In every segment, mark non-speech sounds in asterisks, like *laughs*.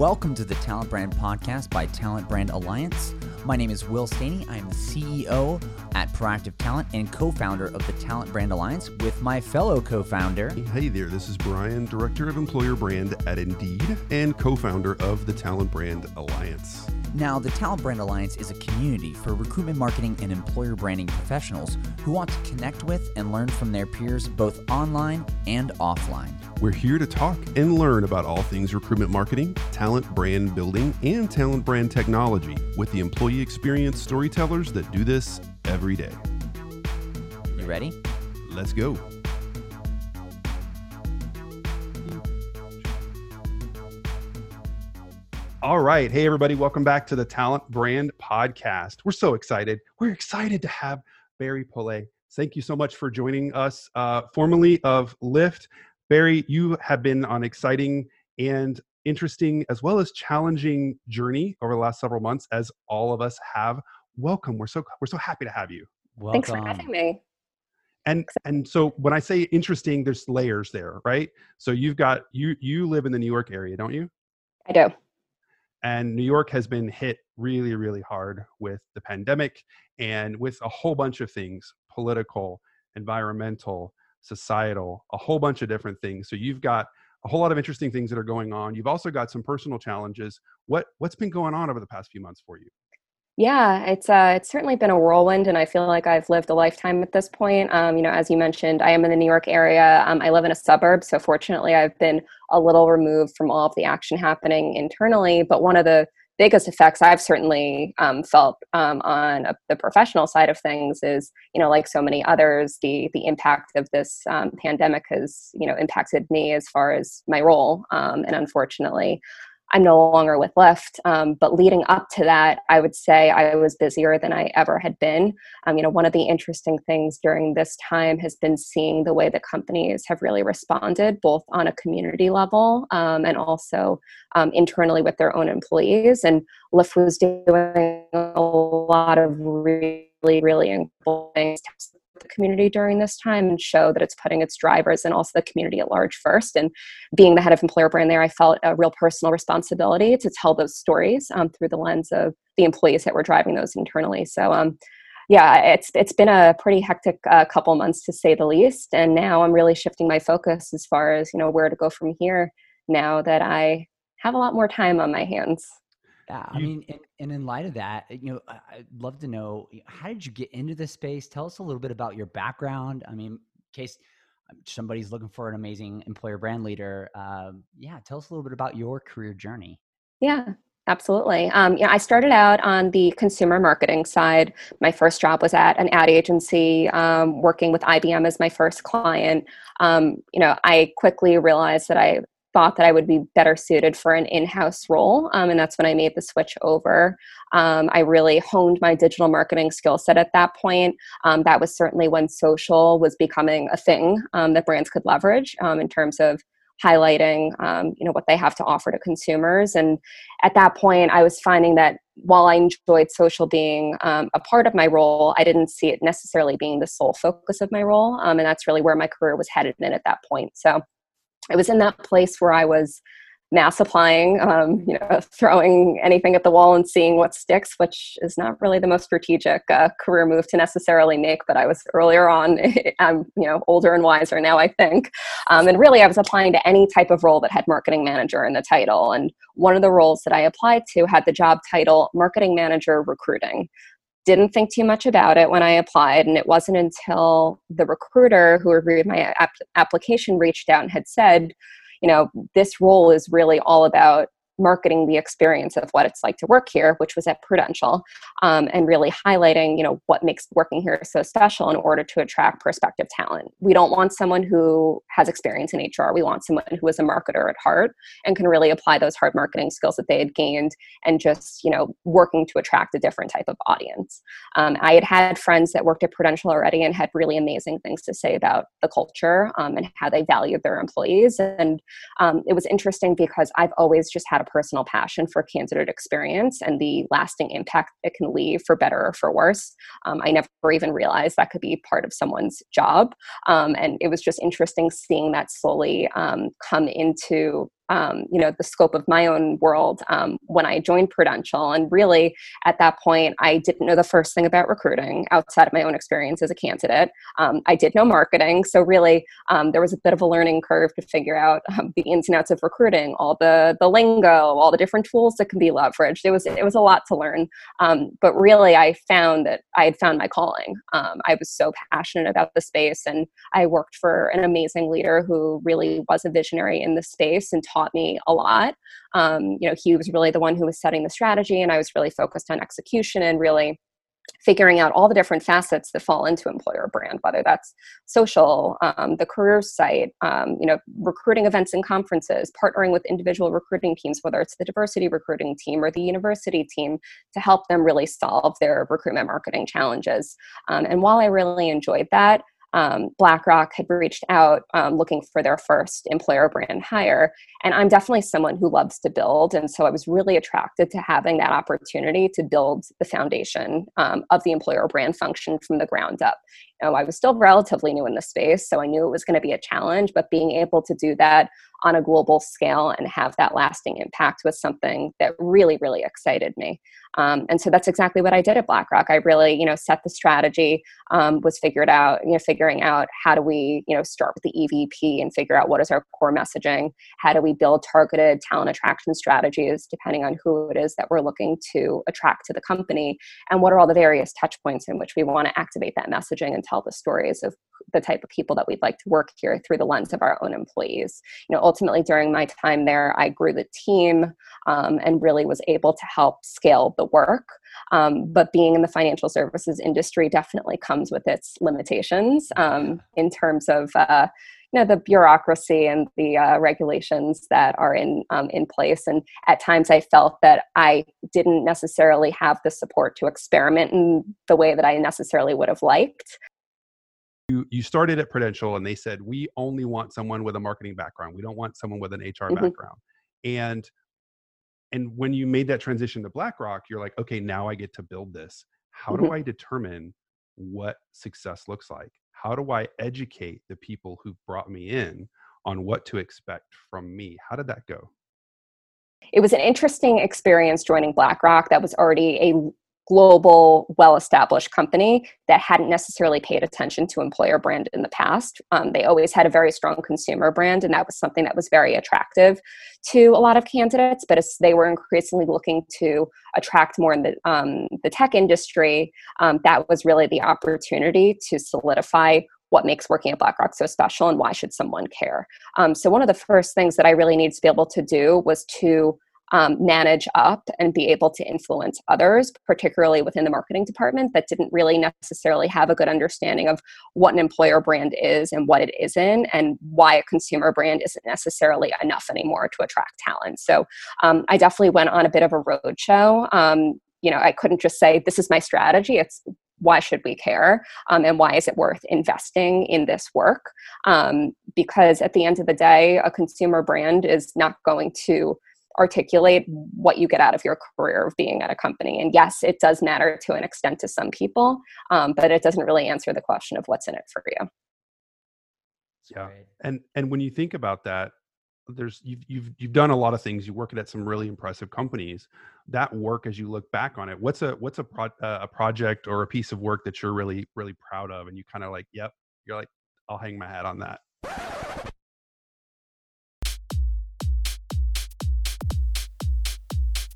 Welcome to the Talent Brand Podcast by Talent Brand Alliance. My name is Will Staney. I am the CEO at Proactive Talent and co founder of the Talent Brand Alliance with my fellow co founder. Hey there, this is Brian, Director of Employer Brand at Indeed and co founder of the Talent Brand Alliance. Now, the Talent Brand Alliance is a community for recruitment marketing and employer branding professionals who want to connect with and learn from their peers both online and offline. We're here to talk and learn about all things recruitment marketing, talent brand building, and talent brand technology with the employee experience storytellers that do this every day. You ready? Let's go. All right. Hey, everybody. Welcome back to the Talent Brand Podcast. We're so excited. We're excited to have Bari Polay. Thank you so much for joining us, uh, formerly of Lyft. Bari, you have been on an exciting and interesting as well as challenging journey over the last several months, as all of us have. Welcome. We're so we're so happy to have you. Welcome. Thanks for having me. And and so when I say interesting, there's layers there, right? So you've got you you live in the New York area, don't you? I do and New York has been hit really, really hard with the pandemic and with a whole bunch of things political, environmental, societal, a whole bunch of different things. So you've got a whole lot of interesting things that are going on. You've also got some personal challenges. What what's been going on over the past few months for you? Yeah, it's uh, it's certainly been a whirlwind, and I feel like I've lived a lifetime at this point. Um, you know, as you mentioned, I am in the New York area. Um, I live in a suburb, so fortunately, I've been a little removed from all of the action happening internally. But one of the biggest effects I've certainly um, felt um, on a, the professional side of things is, you know, like so many others, the the impact of this um, pandemic has, you know, impacted me as far as my role, um, and unfortunately, I'm no longer with Lyft. Um, but leading up to that, I would say I was busier than I ever had been. Um, you know, one of the interesting things during this time has been seeing the way the companies have really responded, both on a community level um, and also um, internally with their own employees. And Lyft was doing a lot of really, really important things the community during this time and show that it's putting its drivers and also the community at large first. And being the head of employer brand there, I felt a real personal responsibility to tell those stories um, through the lens of the employees that were driving those internally. So, um, yeah, it's it's been a pretty hectic uh, couple months to say the least, and now I'm really shifting my focus as far as you know where to go from here. Now that I have a lot more time on my hands. Yeah, I mean, and, and, in light of that, you know, I'd love to know how did you get into this space? Tell us a little bit about your background. I mean, in case um, somebody's looking for an amazing employer brand leader, uh, yeah, tell us a little bit about your career journey. Yeah, absolutely. Um, yeah, I started out on the consumer marketing side. My first job was at an ad agency, um, working with IBM as my first client. Um, you know, I quickly realized that I thought that I would be better suited for an in house role. Um, and that's when I made the switch over. Um, I really honed my digital marketing skill set at that point. Um, that was certainly when social was becoming a thing um, that brands could leverage um, in terms of highlighting um, you know what they have to offer to consumers and at that point i was finding that while i enjoyed social being a part of my role i didn't see it necessarily being the sole focus of my role and that's really where my career was headed in at that point so I was in that place where I was mass applying, um, you know, *laughs* throwing anything at the wall and seeing what sticks, which is not really the most strategic uh, career move to necessarily make. But I was earlier on, *laughs* I'm you know older and wiser now, I think, um, and really I was applying to any type of role that had marketing manager in the title. And one of the roles that I applied to had the job title marketing manager recruiting didn't think too much about it when I applied. And it wasn't until the recruiter who reviewed my ap- application reached out and had said, you know, this role is really all about marketing the experience of what it's like to work here, which was at Prudential, um, and really highlighting, you know, what makes working here so special in order to attract prospective talent. We don't want someone who has experience in HR. We want someone who is a marketer at heart and can really apply those hard marketing skills that they had gained and just, you know, working to attract a different type of audience. Um, I had had friends that worked at Prudential already and had really amazing things to say about the culture um, and how they valued their employees. And um, it was interesting because I've always just had a personal passion for candidate experience and the lasting impact it can leave for better or for worse. Um, I never even realized that could be part of someone's job. Um, and it was just interesting seeing that slowly um, come into um, you know the scope of my own world um, when I joined Prudential. And really, at that point, I didn't know the first thing about recruiting outside of my own experience as a candidate. Um, I did know marketing, so really um, there was a bit of a learning curve to figure out um, the ins and outs of recruiting, all the the lingo, all the different tools that can be leveraged. It was it was a lot to learn, um, but really, I found that I had found my calling. I was so passionate about the space, and I worked for an amazing leader who really was a visionary in the space and taught me a lot. Um, you know, he was really the one who was setting the strategy, and I was really focused on execution and really figuring out all the different facets that fall into employer brand whether that's social um, the career site um, you know recruiting events and conferences partnering with individual recruiting teams whether it's the diversity recruiting team or the university team to help them really solve their recruitment marketing challenges um, and while i really enjoyed that um, BlackRock had reached out um, looking for their first employer brand hire. And I'm definitely someone who loves to build. And so I was really attracted to having that opportunity to build the foundation um, of the employer brand function from the ground up. You know, I was still relatively new in the space, so I knew it was going to be a challenge, but being able to do that on a global scale and have that lasting impact was something that really, really excited me. Um, and so that's exactly what I did at BlackRock. I really, you know, set the strategy, um, was figured out, you know, figuring out how do we, you know, start with the EVP and figure out what is our core messaging, how do we build targeted talent attraction strategies depending on who it is that we're looking to attract to the company, and what are all the various touch points in which we want to activate that messaging and tell the stories of the type of people that we'd like to work here through the lens of our own employees. You know, ultimately during my time there, I grew the team um, and really was able to help scale the work. Um, but being in the financial services industry definitely comes with its limitations um, in terms of uh, you know the bureaucracy and the uh, regulations that are in um, in place and at times i felt that i didn't necessarily have the support to experiment in the way that i necessarily would have liked you you started at Prudential and they said we only want someone with a marketing background. We don't want someone with an HR mm-hmm. background. And and when you made that transition to BlackRock, you're like, okay, now I get to build this. How mm-hmm. do I determine what success looks like? How do I educate the people who brought me in on what to expect from me? How did that go? It was an interesting experience joining BlackRock that was already a global, well established company that hadn't necessarily paid attention to employer brand in the past. Um, they always had a very strong consumer brand, and that was something that was very attractive to a lot of candidates. But as they were increasingly looking to attract more in the, um, the tech industry, um, that was really the opportunity to solidify what makes working at BlackRock so special and why should someone care. Um, so, one of the first things that I really needed to be able to do was to um, manage up and be able to influence others, particularly within the marketing department that didn't really necessarily have a good understanding of what an employer brand is and what it isn't, and why a consumer brand isn't necessarily enough anymore to attract talent. So um, I definitely went on a bit of a roadshow. Um, you know, I couldn't just say, this is my strategy. It's why should we care um, and why is it worth investing in this work um, because at the end of the day a consumer brand is not going to articulate what you get out of your career of being at a company. And yes, it does matter to an extent to some people, um, but it doesn't really answer the question of what's in it for you. Yeah, and and when you think about that, there's you've you've you've done a lot of things. You work at some really impressive companies. That work, as you look back on it, what's a what's a pro, uh, a project or a piece of work that you're really really proud of, and you kind of like, yep, you're like, I'll hang my hat on that.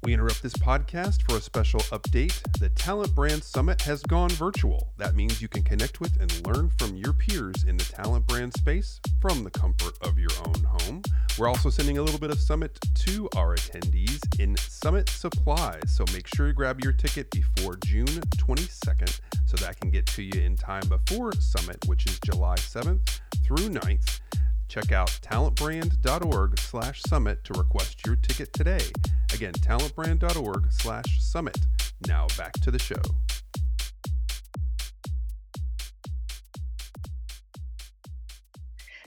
We interrupt this podcast for a special update. The Talent Brand Summit has gone virtual. That means you can connect with and learn from your peers in the talent brand space from the comfort of your own home. We're also sending a little bit of Summit to our attendees in Summit supplies. So make sure you grab your ticket before June 22nd so that can get to you in time before Summit, which is July 7th through 9th. Check out talentbrand.org slash summit to request your ticket today. Again, talentbrand.org slash summit. Now back to the show.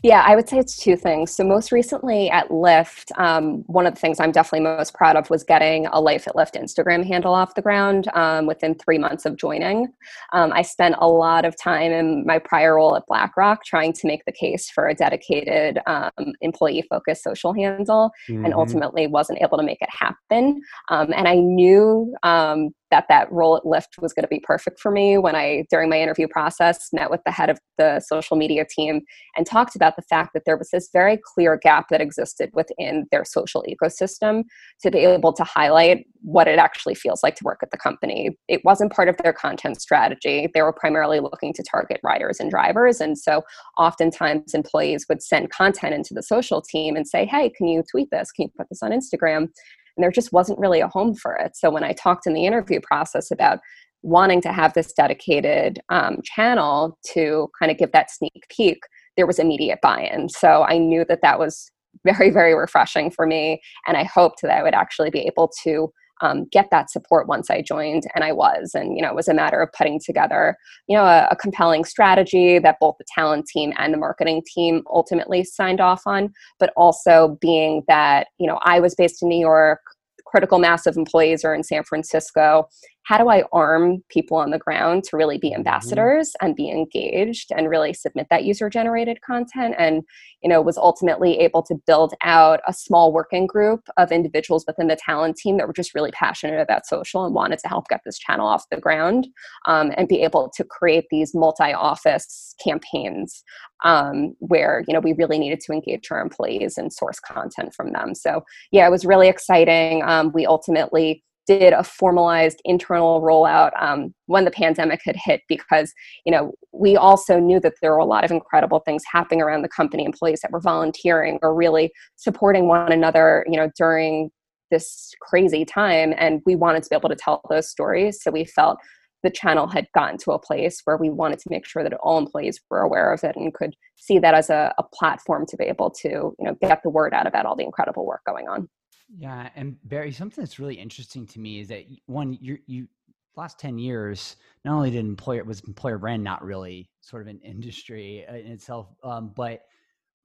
Yeah, I would say it's two things. So, most recently at Lyft, um, one of the things I'm definitely most proud of was getting a Life at Lyft Instagram handle off the ground um, within three months of joining. Um, I spent a lot of time in my prior role at BlackRock trying to make the case for a dedicated um, employee focused social handle mm-hmm. and ultimately wasn't able to make it happen. Um, and I knew um, that that role at Lyft was going to be perfect for me when I, during my interview process, met with the head of the social media team and talked about the fact that there was this very clear gap that existed within their social ecosystem to be able to highlight what it actually feels like to work at the company. It wasn't part of their content strategy. They were primarily looking to target riders and drivers. And so oftentimes employees would send content into the social team and say, hey, can you tweet this? Can you put this on Instagram? And there just wasn't really a home for it. So when I talked in the interview process about wanting to have this dedicated um, channel to kind of give that sneak peek, there was immediate buy-in. So I knew that that was very, very refreshing for me, and I hoped that I would actually be able to um, get that support once I joined, and I was. And you know, it was a matter of putting together, you know, a, a, compelling strategy that both the talent team and the marketing team ultimately signed off on, but also being that you know I was based in New York, critical mass of employees are in San Francisco, how do I arm people on the ground to really be mm-hmm. ambassadors and be engaged and really submit that user generated content? And, you know, was ultimately able to build out a small working group of individuals within the talent team that were just really passionate about social and wanted to help get this channel off the ground um, and be able to create these multi office campaigns um, where, you know, we really needed to engage our employees and source content from them. So, yeah, it was really exciting. Um, we ultimately did a formalized internal rollout um, when the pandemic had hit because you know we also knew that there were a lot of incredible things happening around the company employees that were volunteering or really supporting one another you know during this crazy time and we wanted to be able to tell those stories. So we felt the channel had gotten to a place where we wanted to make sure that all employees were aware of it and could see that as a, a platform to be able to you know get the word out about all the incredible work going on yeah, and Bari, something that's really interesting to me is that one, you you last ten years, not only did employer was employer brand not really sort of an *laughs* industry uh, in itself, um, but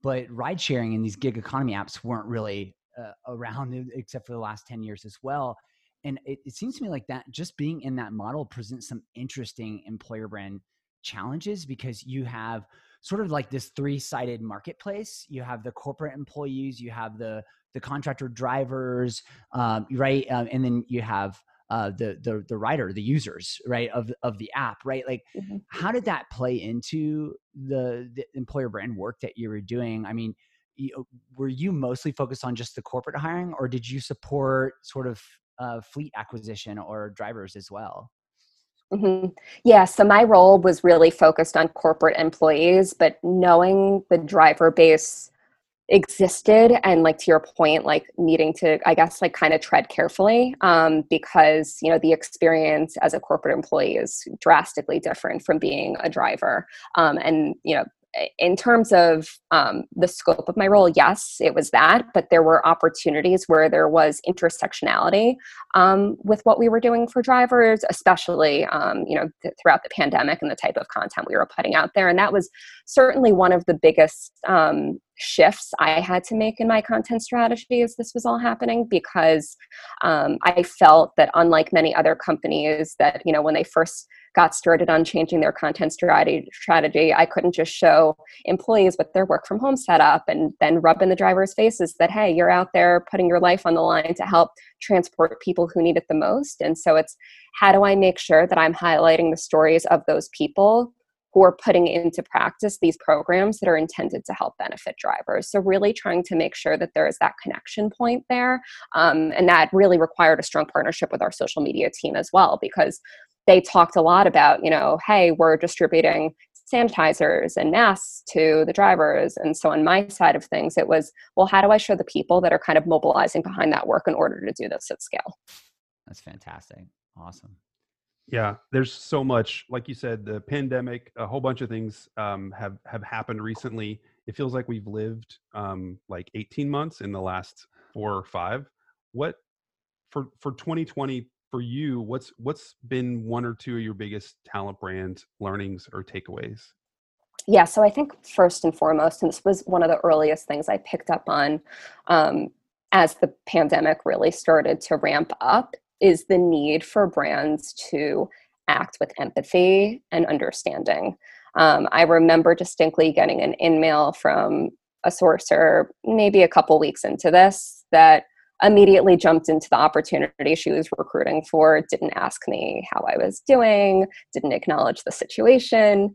but ride sharing and these gig economy apps weren't really uh, around except for the last ten years as well. And it, it seems to me like that just being in that model presents some interesting employer brand challenges because you have sort of like this three-sided marketplace. You have the corporate employees, you have the the contractor drivers, um, right? Um, and then you have uh, the the the rider, the users, right of of the app, right? Like, mm-hmm. how did that play into the the employer brand work that you were doing? I mean, you, were you mostly focused on just the corporate hiring, or did you support sort of uh, fleet acquisition or drivers as well? Mm-hmm. Yeah, so my role was really focused on corporate employees, but knowing the driver base existed and like to your point like needing to i guess like kind of tread carefully um, because you know the experience as a corporate employee is drastically different from being a driver. Um, and you know in terms of um, the scope of my role, yes, it was that, but there were opportunities where there was intersectionality um, with what we were doing for drivers, especially um, you know th- throughout the pandemic and the type of content we were putting out there, and that was certainly one of the biggest um, shifts I had to make in my content strategy as this was all happening because um, I felt that unlike many other companies that you know when they first got started on changing their content strategy, I couldn't just show employees with their work from home setup and then rub in the driver's faces that hey you're out there putting your life on the line to help transport people who need it the most. And so it's how do I make sure that I'm highlighting the stories of those people who are putting into practice these programs that are intended to help benefit drivers. So, really trying to make sure that there is that connection point there. Um, and that really required a strong partnership with our social media team as well, because they talked a lot about, you know, hey, we're distributing sanitizers and masks to the drivers. And so, on my side of things, it was, well, how do I show the people that are kind of mobilizing behind that work in order to do this at scale? That's fantastic. Awesome. Yeah, there's so much. Like you said, the pandemic, a whole bunch of things um, have have happened recently. It feels like we've lived um, like 18 months in the last four or five. What for for 2020 for you? What's what's been one or two of your biggest talent brand learnings or takeaways? Yeah, so I think first and foremost, and this was one of the earliest things I picked up on um, as the pandemic really started to ramp up, is the need for brands to act with empathy and understanding. Um, I remember distinctly getting an email from a sourcer maybe a couple weeks into this that immediately jumped into the opportunity she was recruiting for, didn't ask me how I was doing, didn't acknowledge the situation.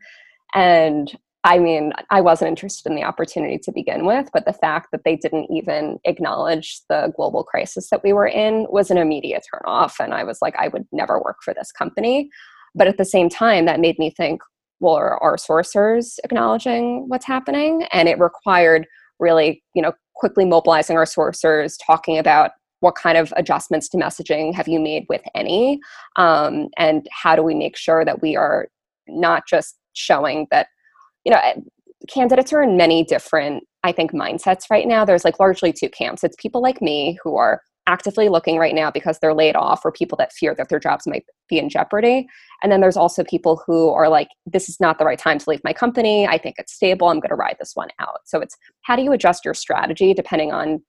And I mean, I wasn't interested in the opportunity to begin with, but the fact that they didn't even acknowledge the global crisis that we were in was an immediate turnoff. And I was like, I would never work for this company. But at the same time, that made me think, well, are our sourcers acknowledging what's happening? And it required really, you know, quickly mobilizing our sourcers, talking about what kind of adjustments to messaging have you made with any, um, and how do we make sure that we are not just showing that, you know, candidates are in many different, I think, mindsets right now. There's like largely two camps. It's people like me who are actively looking right now because they're laid off or people that fear that their jobs might be in jeopardy. And then there's also people who are like, this is not the right time to leave my company. I think it's stable. I'm going to ride this one out. So it's how do you adjust your strategy depending on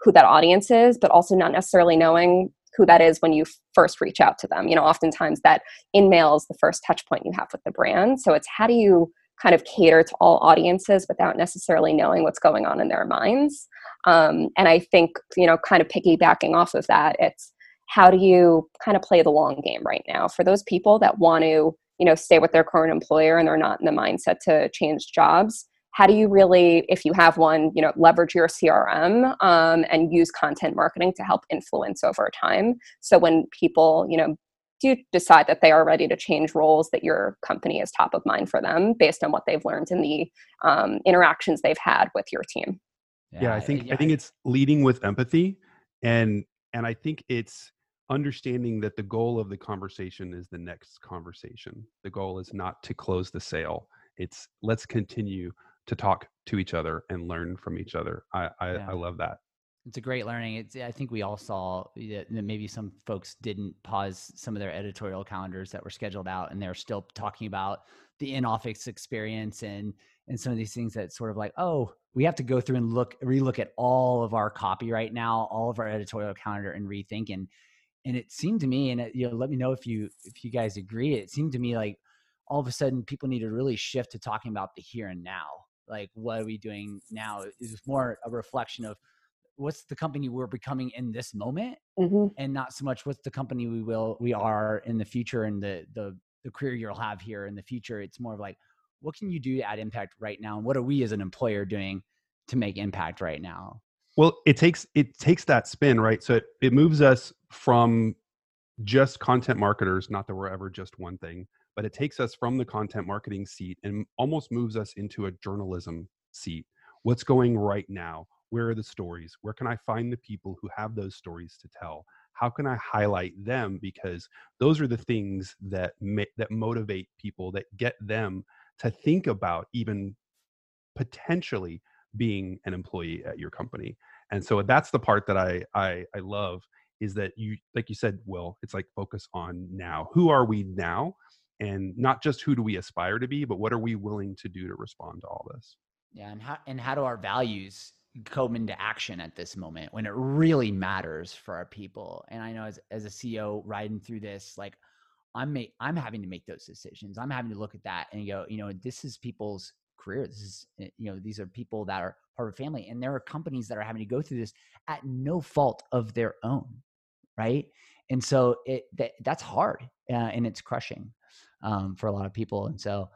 who that audience is, but also not necessarily knowing who that is when you first reach out to them. You know, oftentimes that in mail is the first touch point you have with the brand. So it's how do you kind of cater to all audiences without necessarily knowing what's going on in their minds. Um, and I think, you know, kind of piggybacking off of that, it's how do you kind of play the long game right now for those people that want to, you know, stay with their current employer and they're not in the mindset to change jobs. How do you really, if you have one, you know, leverage your CRM um, and use content marketing to help influence over time? So when people, you know, do decide that they are ready to change roles, that your company is top of mind for them based on what they've learned in the um, interactions they've had with your team. Yeah, yeah I think yeah. I think it's leading with empathy, and and I think it's understanding that the goal of the conversation is the next conversation. The goal is not to close the sale. It's let's continue to talk to each other and learn from each other. I I, yeah. I love that. It's a great learning. It's I think we all saw that maybe some folks didn't pause some of their editorial calendars that were scheduled out, and they're still talking about the in-office experience and and some of these things that sort of like, oh, we have to go through and look relook at all of our copy right now, all of our editorial calendar, and rethink. And and it seemed to me, and it, you know, let me know if you if you guys agree. It seemed to me like all of a sudden people need to really shift to talking about the here and now. Like, what are we doing now? Is more a reflection of what's the company we're becoming in this moment mm-hmm. and not so much what's the company we will we are in the future and the the the career you'll have here in the future. It's more of like what can you do to add impact right now? And what are we as an employer doing to make impact right now? Well it takes it takes that spin right? So it, it moves us from just content marketers not that we're ever just one thing but it takes us from the content marketing seat and almost moves us into a journalism seat. What's going right now where are the stories? Where can i find the people who have those stories to tell? How can i highlight them? Because those are the things that ma- that motivate people that get them to think about even potentially being an employee at your company. And so that's the part that i i, I love is that you like you said will it's like focus on now. Who are we now? And not just who do we aspire to be but what are we willing to do to respond to all this? Yeah and how and how do our values come into action at this moment when it really matters for our people. And I know as, as a CEO riding through this, like I'm I'm having to make those decisions. I'm having to look at that and go, you know, this is people's career. This is, eh, you know, these are people that are part of family and there are companies that are having to go through this at no fault of their own. Right. And so it, that, that's hard uh, and it's crushing um, for a lot of people. And so,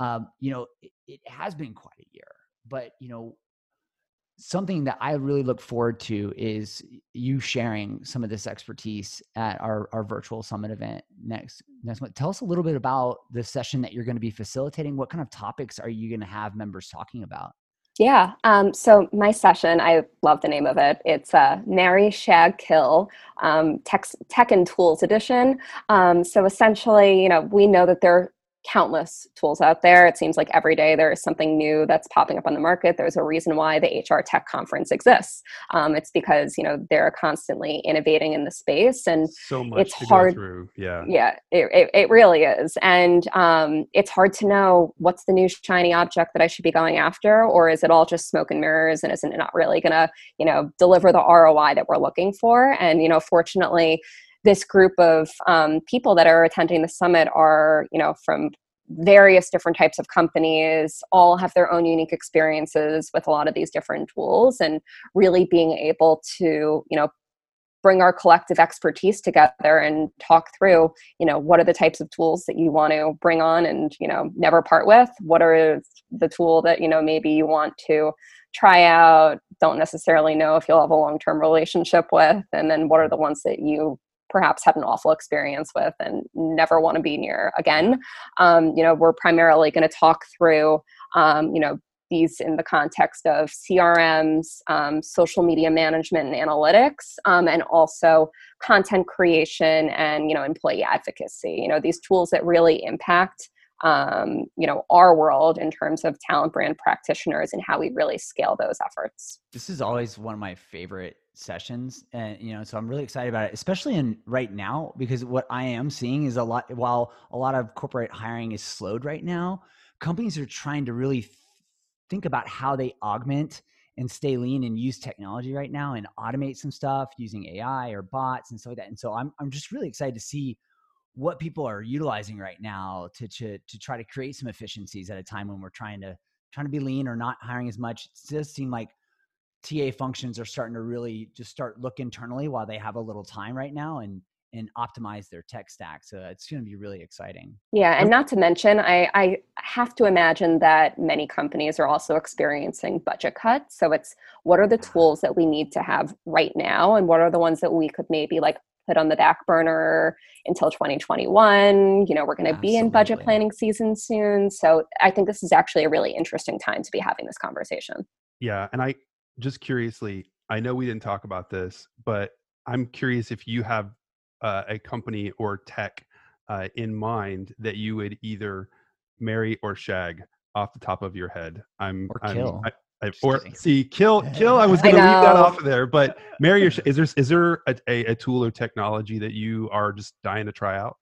um, you know, it, it has been quite a year, but you know, something that I really look forward to is you sharing some of this expertise at our, our virtual summit event next next month. Tell us a little bit about the session that you're going to be facilitating. What kind of topics are you going to have members talking about? Yeah. Um, so my session, I love the name of it. It's a Marry Shag Kill um, tech, tech and Tools Edition. Um, so essentially, you know, we know that there countless tools out there. It seems like every day there is something new that's popping up on the market. There's a reason why the HR Tech Conference exists. Um, it's because you know they're constantly innovating in the space, and so much it's hard. Yeah, yeah, it, it, it, really is, and um, it's hard to know what's the new shiny object that I should be going after, or is it all just smoke and mirrors, and isn't it not really going to you know deliver the ROI that we're looking for? And you know, fortunately this group of um, people that are attending the summit are you know from various different types of companies all have their own unique experiences with a lot of these different tools and really being able to you know bring our collective expertise together and talk through you know what are the types of tools that you want to bring on and you know never part with? What are the tool that you know maybe you want to try out don't necessarily know if you'll have a long-term relationship with and then what are the ones that you perhaps had an awful experience with and never want to be near again. Um, you know, we're primarily going to talk through, um, you know, these in the context of CRMs, um, social media management and analytics, um, and also content creation and you know employee advocacy. You know these tools that really impact um, you know our world in terms of talent brand practitioners and how we really scale those efforts. This is always one of my favorite sessions and you know so i'm really excited about it especially in right now because what i am seeing is a lot while a lot of corporate hiring is slowed right now companies are trying to really think about how they augment and stay lean and use technology right now and automate some stuff using ai or bots and so like that and so i'm, I'm just really excited to see what people are utilizing right now to, to to try to create some efficiencies at a time when we're trying to trying to be lean or not hiring as much. It does seem like TA functions are starting to really just start look internally while they have a little time right now and and optimize their tech stack. So it's going to be really exciting. Yeah, and not to mention, I, I have to imagine that many companies are also experiencing budget cuts. So it's what are the tools that we need to have right now, and what are the ones that we could maybe like put on the back burner until 2021. You know, we're going to be in budget planning season soon. So I think this is actually a really interesting time to be having this conversation. Yeah, and I just curiously, I know we didn't talk about this, but I'm curious if you have uh, a company or tech uh, in mind that you would either marry or shag off the top of your head. I'm or I'm, kill. I, I, or see, kill, kill. I was *laughs* going to leave that off of there, but marry or *laughs* is there is there a, a, a tool or technology that you are just dying to try out?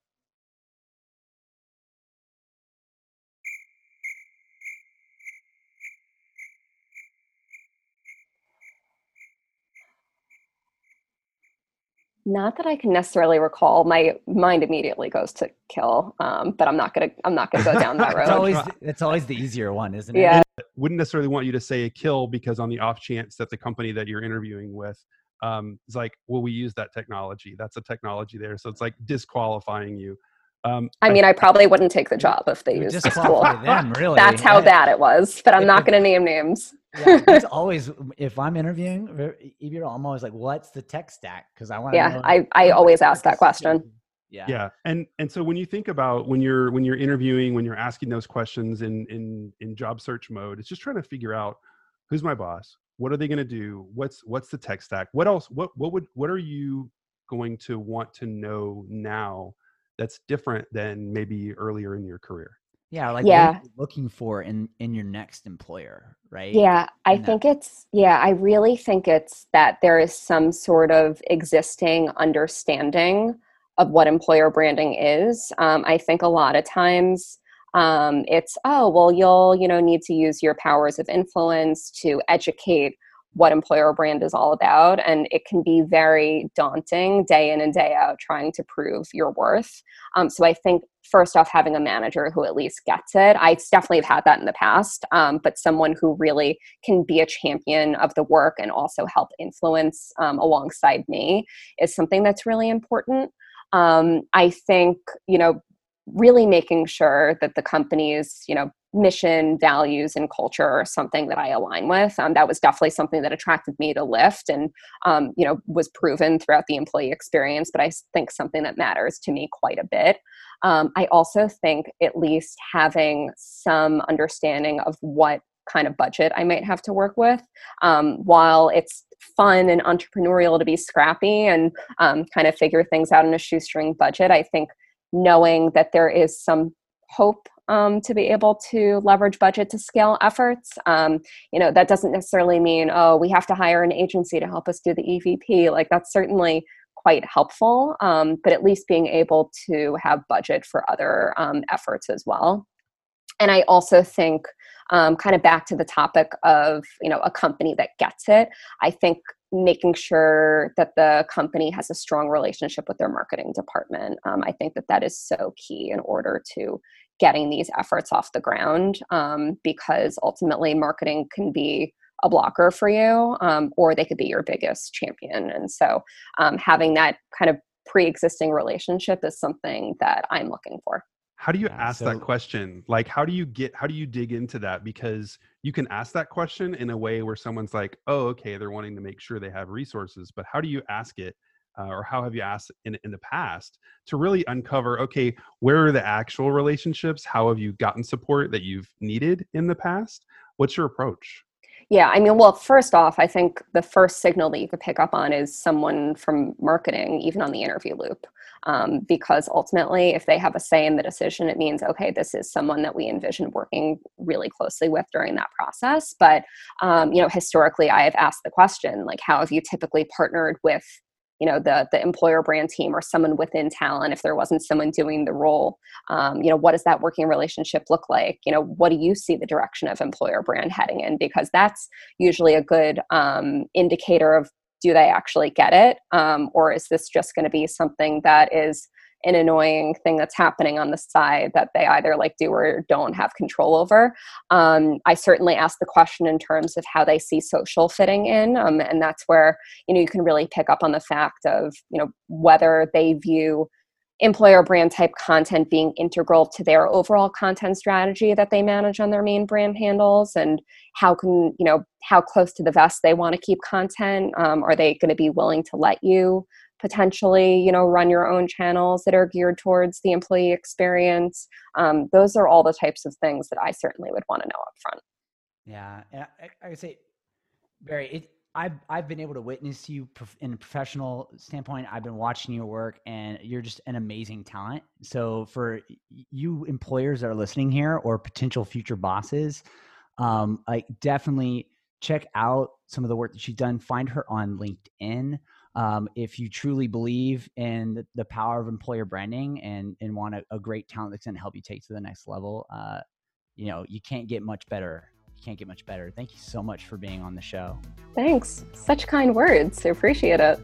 Not that I can necessarily recall. My mind immediately goes to kill, um, but I'm not gonna. I'm not gonna go down that *laughs* road. it's always it's always the easier one, isn't it? Yeah. Wouldn't necessarily want you to say a kill because on the off chance that the company that you're interviewing with um, is like, well, we use that technology. That's a technology there, so it's like disqualifying you. Um, I mean, I, I, probably wouldn't take the job if they used the school. Them, really. That's how bad it was. But I'm not going to name names. yeah, it's *laughs* always if I'm interviewing, I'm always like, "What's the tech stack?" Because I want. Yeah, know, I I always ask that question. Yeah. Yeah, and and so when you think about when you're when you're interviewing, when you're asking those questions in in in job search mode, it's just trying to figure out who's my boss, what are they going to do, what's what's the tech stack, what else, what what would what are you going to want to know now that's different than maybe earlier in your career. Yeah like yeah. looking for in in your next employer right? Yeah i in think that. it's yeah i really think it's that there is some sort of existing understanding of what employer branding is. Um, i think a lot of times um, it's oh well you'll you know need to use your powers of influence to educate what employer brand is all about and it can be very daunting day in and day out trying to prove your worth. Um, so i think first off having a manager who at least gets it i definitely have had that in the past um, but someone who really can be a champion of the work and also help influence um, alongside me is something that's really important. Um, i think you know really making sure that the company's you know mission values and culture are something that i align with. Um, that was definitely something that attracted me to lyft and um, you know was proven throughout the employee experience but i think something that matters to me quite a bit. Um, i also think at least having some understanding of what kind of budget i might have to work with um, while it's fun and entrepreneurial to be scrappy and um, kind of figure things out in a shoestring budget i think knowing that there is some hope um, to be able to leverage budget to scale efforts. Um, you know, that doesn't necessarily mean, oh, we have to hire an agency to help us do the EVP. Like, that's certainly quite helpful, um, but at least being able to have budget for other um, efforts as well. And I also think, um, kind of back to the topic of you know a company that gets it. I think making sure that the company has a strong relationship with their marketing department. Um, I think that that is so key in order to getting these efforts off the ground um, because ultimately marketing can be a blocker for you um, or they could be your biggest champion and so um, having that kind of pre-existing relationship is something that i'm looking for how do you yeah, ask so, that question? Like how do you get how do you dig into that? Because you can ask that question in a way where someone's like oh okay they're wanting to make sure they have resources but how do you ask it uh, or how have you asked in, in the past to really uncover okay where are the actual relationships? How have you gotten support that you've needed in the past? What's your approach? Yeah, I mean, well, first off, I think the first signal that you could pick up on is someone from marketing, even on the interview loop. Um, because ultimately, if they have a say in the decision, it means, okay, this is someone that we envision working really closely with during that process. But, um, you know, historically, I have asked the question, like, how have you typically partnered with you know the the employer brand team or someone within talent if there wasn't someone doing the role? Um, you know what does that working relationship look like? You know what do you see the direction of employer brand heading in? Because that's usually a good um, indicator of do they actually get it um, or is this just going to be something that is an annoying thing that's happening on the side that they either like do or don't have control over. Um, I certainly ask the question in terms of how they see social fitting in, um, and that's where you know you can really pick up on the fact of you know whether they view employer brand type content being integral to their overall content strategy that they manage on their main brand handles? And how can you know how close to the vest they want to keep content? Um, are they going to be willing to let you potentially you know run your own channels that are geared towards the employee experience? Um, those are all the types of things that i certainly would want to know up front yeah I, I would say Bari it, I've, I've been able to witness you in a professional standpoint. I've been watching your work and you're just an amazing talent. So for you employers that are listening here or potential future bosses, um, like definitely check out some of the work that she's done. Find her on LinkedIn. Um, if you truly believe in the, the, power of employer branding and and want a, a great talent that's going to help you take to the next level, uh, you know you can't get much better. You can't get much better. Thank you so much for being on the show. Thanks. Such kind words. I appreciate it.